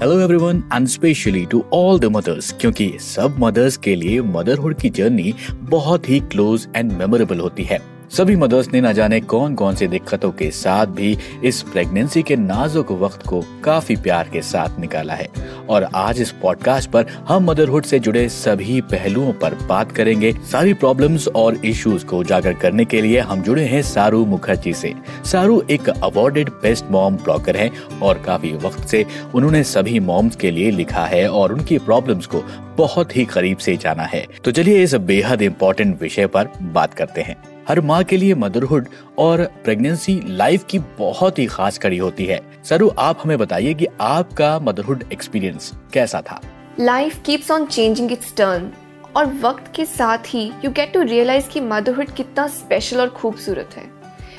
Hello everyone and specially to all the mothers क्योंकि सब mother's के लिए मदरहुड की जर्नी बहुत ही क्लोज एंड मेमोरेबल होती है। सभी मदर्स ने न जाने कौन कौन सी दिक्कतों के साथ भी इस प्रेगनेंसी के नाजुक वक्त को काफ़ी प्यार के साथ निकाला है। और आज इस पॉडकास्ट पर हम मदरहुड से जुड़े सभी पहलुओं पर बात करेंगे। सारी प्रॉब्लम्स और इश्यूज़ को उजागर करने के लिए हम जुड़े हैं सारू मुखर्जी से। सारू एक अवार्डेड बेस्ट मॉम ब्लॉगर हैं और काफ़ी वक्त से उन्होंने सभी मॉम्स के लिए लिखा है और उनकी प्रॉब्लम्स को बहुत ही करीब से जाना है। तो चलिए इस बेहद इम्पोर्टेंट विषय पर बात करते हैं। हर माँ के लिए मदरहुड और प्रेगनेंसी लाइफ की बहुत ही खास कड़ी होती है। सरू, आप हमें बताइए कि आपका मदरहुड एक्सपीरियंस कैसा था? Life keeps on changing its turn और वक्त के साथ ही यू गेट टू रियलाइज़ कि मदरहुड कितना स्पेशल और खूबसूरत है।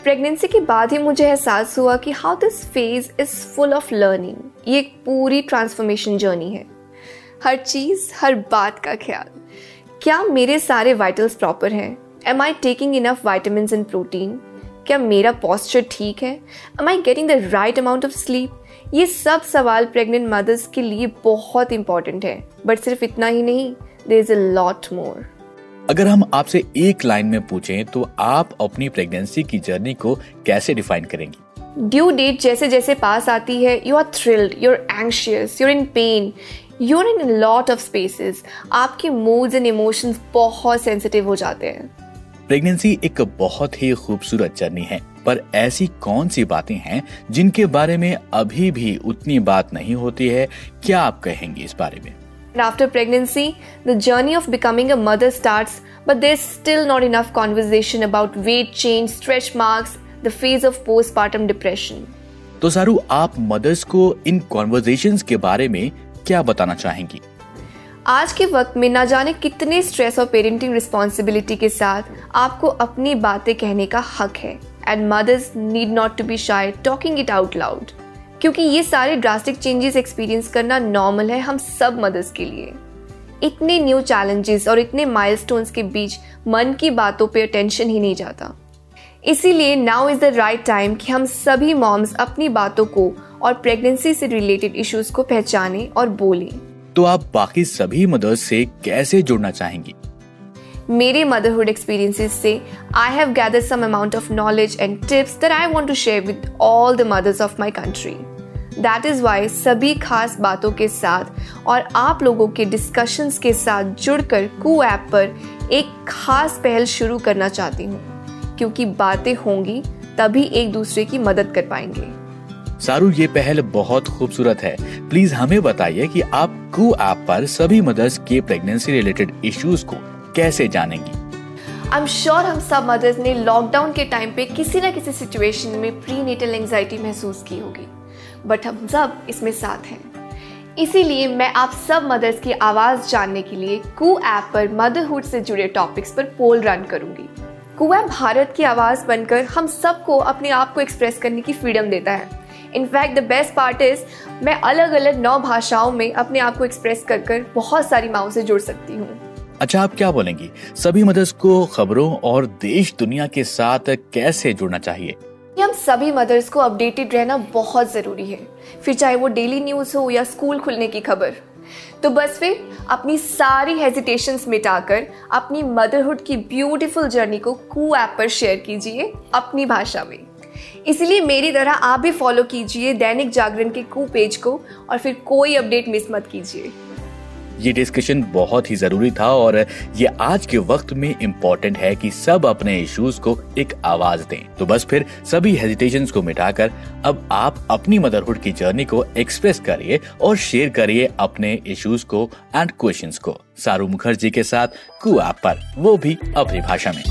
प्रेगनेंसी के बाद ही मुझे एहसास हुआ कि how this phase is full of learning ये एक पूरी ट्रांसफॉर्मेशन जर्नी है। हर चीज़, हर बात का ख्याल। क्या मेरे सारे वाइटल्स प्रॉपर हैं? Am I taking enough vitamin and protein क्या मेरा पॉस्चर ठीक है? Am I getting the right amount of sleep ये सब सवाल प्रेग्नेंट मदर्स के लिए बहुत इंपॉर्टेंट है बट सिर्फ़ इतना ही नहीं there is a lot more अगर हम आपसे एक लाइन में पूछें तो आप अपनी प्रेगनेंसी की जर्नी को कैसे डिफाइन करेंगी? ड्यू डेट जैसे जैसे पास आती है you are thrilled you are anxious you are in pain you are in lot of spaces आपके मूड्स एंड इमोशंस बहुत सेंसिटिव हो जाते हैं। प्रेगनेंसी एक बहुत ही खूबसूरत जर्नी है पर ऐसी कौन सी बातें हैं जिनके बारे में अभी भी उतनी बात नहीं होती है? क्या आप कहेंगे इस बारे में? After pregnancy the journey of becoming mother start but there still not enough conversation about weight change stretch marks the phase of postmortem depression तो सारू आप मदर्स को इन कॉन्वर्जेशन के बारे में क्या बताना चाहेंगी? आज के वक्त में ना जाने कितने स्ट्रेस और पेरेंटिंग रिस्पॉन्सिबिलिटी के साथ आपको अपनी बातें कहने का हक है। And mothers need not to be shy talking it out loud क्योंकि ये सारे ड्रास्टिक चेंजेस एक्सपीरियंस करना नॉर्मल है हम सब मदर्स के लिए। इतने न्यू चैलेंजेस और इतने माइलस्टोन्स के बीच मन की बातों पे अटेंशन ही नहीं जाता। इसीलिए now is the right time कि हम सभी मॉम्स अपनी बातों को और प्रेगनेंसी से रिलेटेड इश्यूज़ को पहचानें और बोलें। तो आप बाकी सभी मदर्स से कैसे जुड़ना चाहेंगी? मेरे मदरहुड एक्सपीरियंसेस से I have gather some amount of knowledge and tips that I want to share with all the mothers of my country that is why सभी खास बातों के साथ और आप लोगों के डिस्कशंस के साथ जुड़कर कू ऐप पर एक खास पहल शुरू करना चाहती हूँ। क्योंकि बातें होंगी, तभी एक दूसरे की मदद कर पाएँगे। सारू, ये पहल बहुत खूबसूरत है। प्लीज़ हमें बताइए कि आप कू ऐप पर सभी मदर्स के प्रेगनेंसी रिलेटेड इश्यूज़ को कैसे जानेंगी? आई एम श्योर हम सब मदर्स ने लॉकडाउन के टाइम पे किसी न किसी सिचुएशन में प्री नेटल एंजाइटी महसूस की होगी। बट हम सब इसमें साथ हैं। इसीलिए मैं आप सब मदर्स की आवाज़ जानने के लिए कू ऐप पर मदरहुड से जुड़े टॉपिक्स पर पोल रन करूँगी। कू ऐप भारत की आवाज़ बनकर हम सबको अपने आप को एक्सप्रेस करने की फ्रीडम देता है। In fact the best part is मैं अलग अलग नौ भाषाओं में अपने आप को एक्सप्रेस कर कर बहुत सारी माओ से जुड़ सकती हूँ। अच्छा आप क्या बोलेंगी? सभी मदर्स को खबरों और देश दुनिया के साथ कैसे जुड़ना चाहिए? हम सभी मदर्स को अपडेटेड रहना बहुत ज़रूरी है। फिर चाहे वो डेली न्यूज़ हो या स्कूल खुलने की खबर। तो बस फिर अपनी सारी हेजिटेशंस मिटाकर अपनी मदरहुड की ब्यूटीफुल जर्नी को कू ऐप पर शेयर कीजिए अपनी भाषा में। इसलिए मेरी तरह आप भी फॉलो कीजिए दैनिक जागरण के कू पेज को और फिर कोई अपडेट मिस मत कीजिए। ये डिस्कशन बहुत ही ज़रूरी था और ये आज के वक्त में इम्पोर्टेंट है कि सब अपने इश्यूज़ को एक आवाज़ दें। तो बस फिर सभी हेजिटेशन को मिटाकर अब आप अपनी मदरहुड की जर्नी को एक्सप्रेस करिए और शेयर करिए अपने इश्यूज़ को एंड क्वेश्चंस को। सारू मुखर्जी के साथ कु पर, वो भी अपनी भाषा में।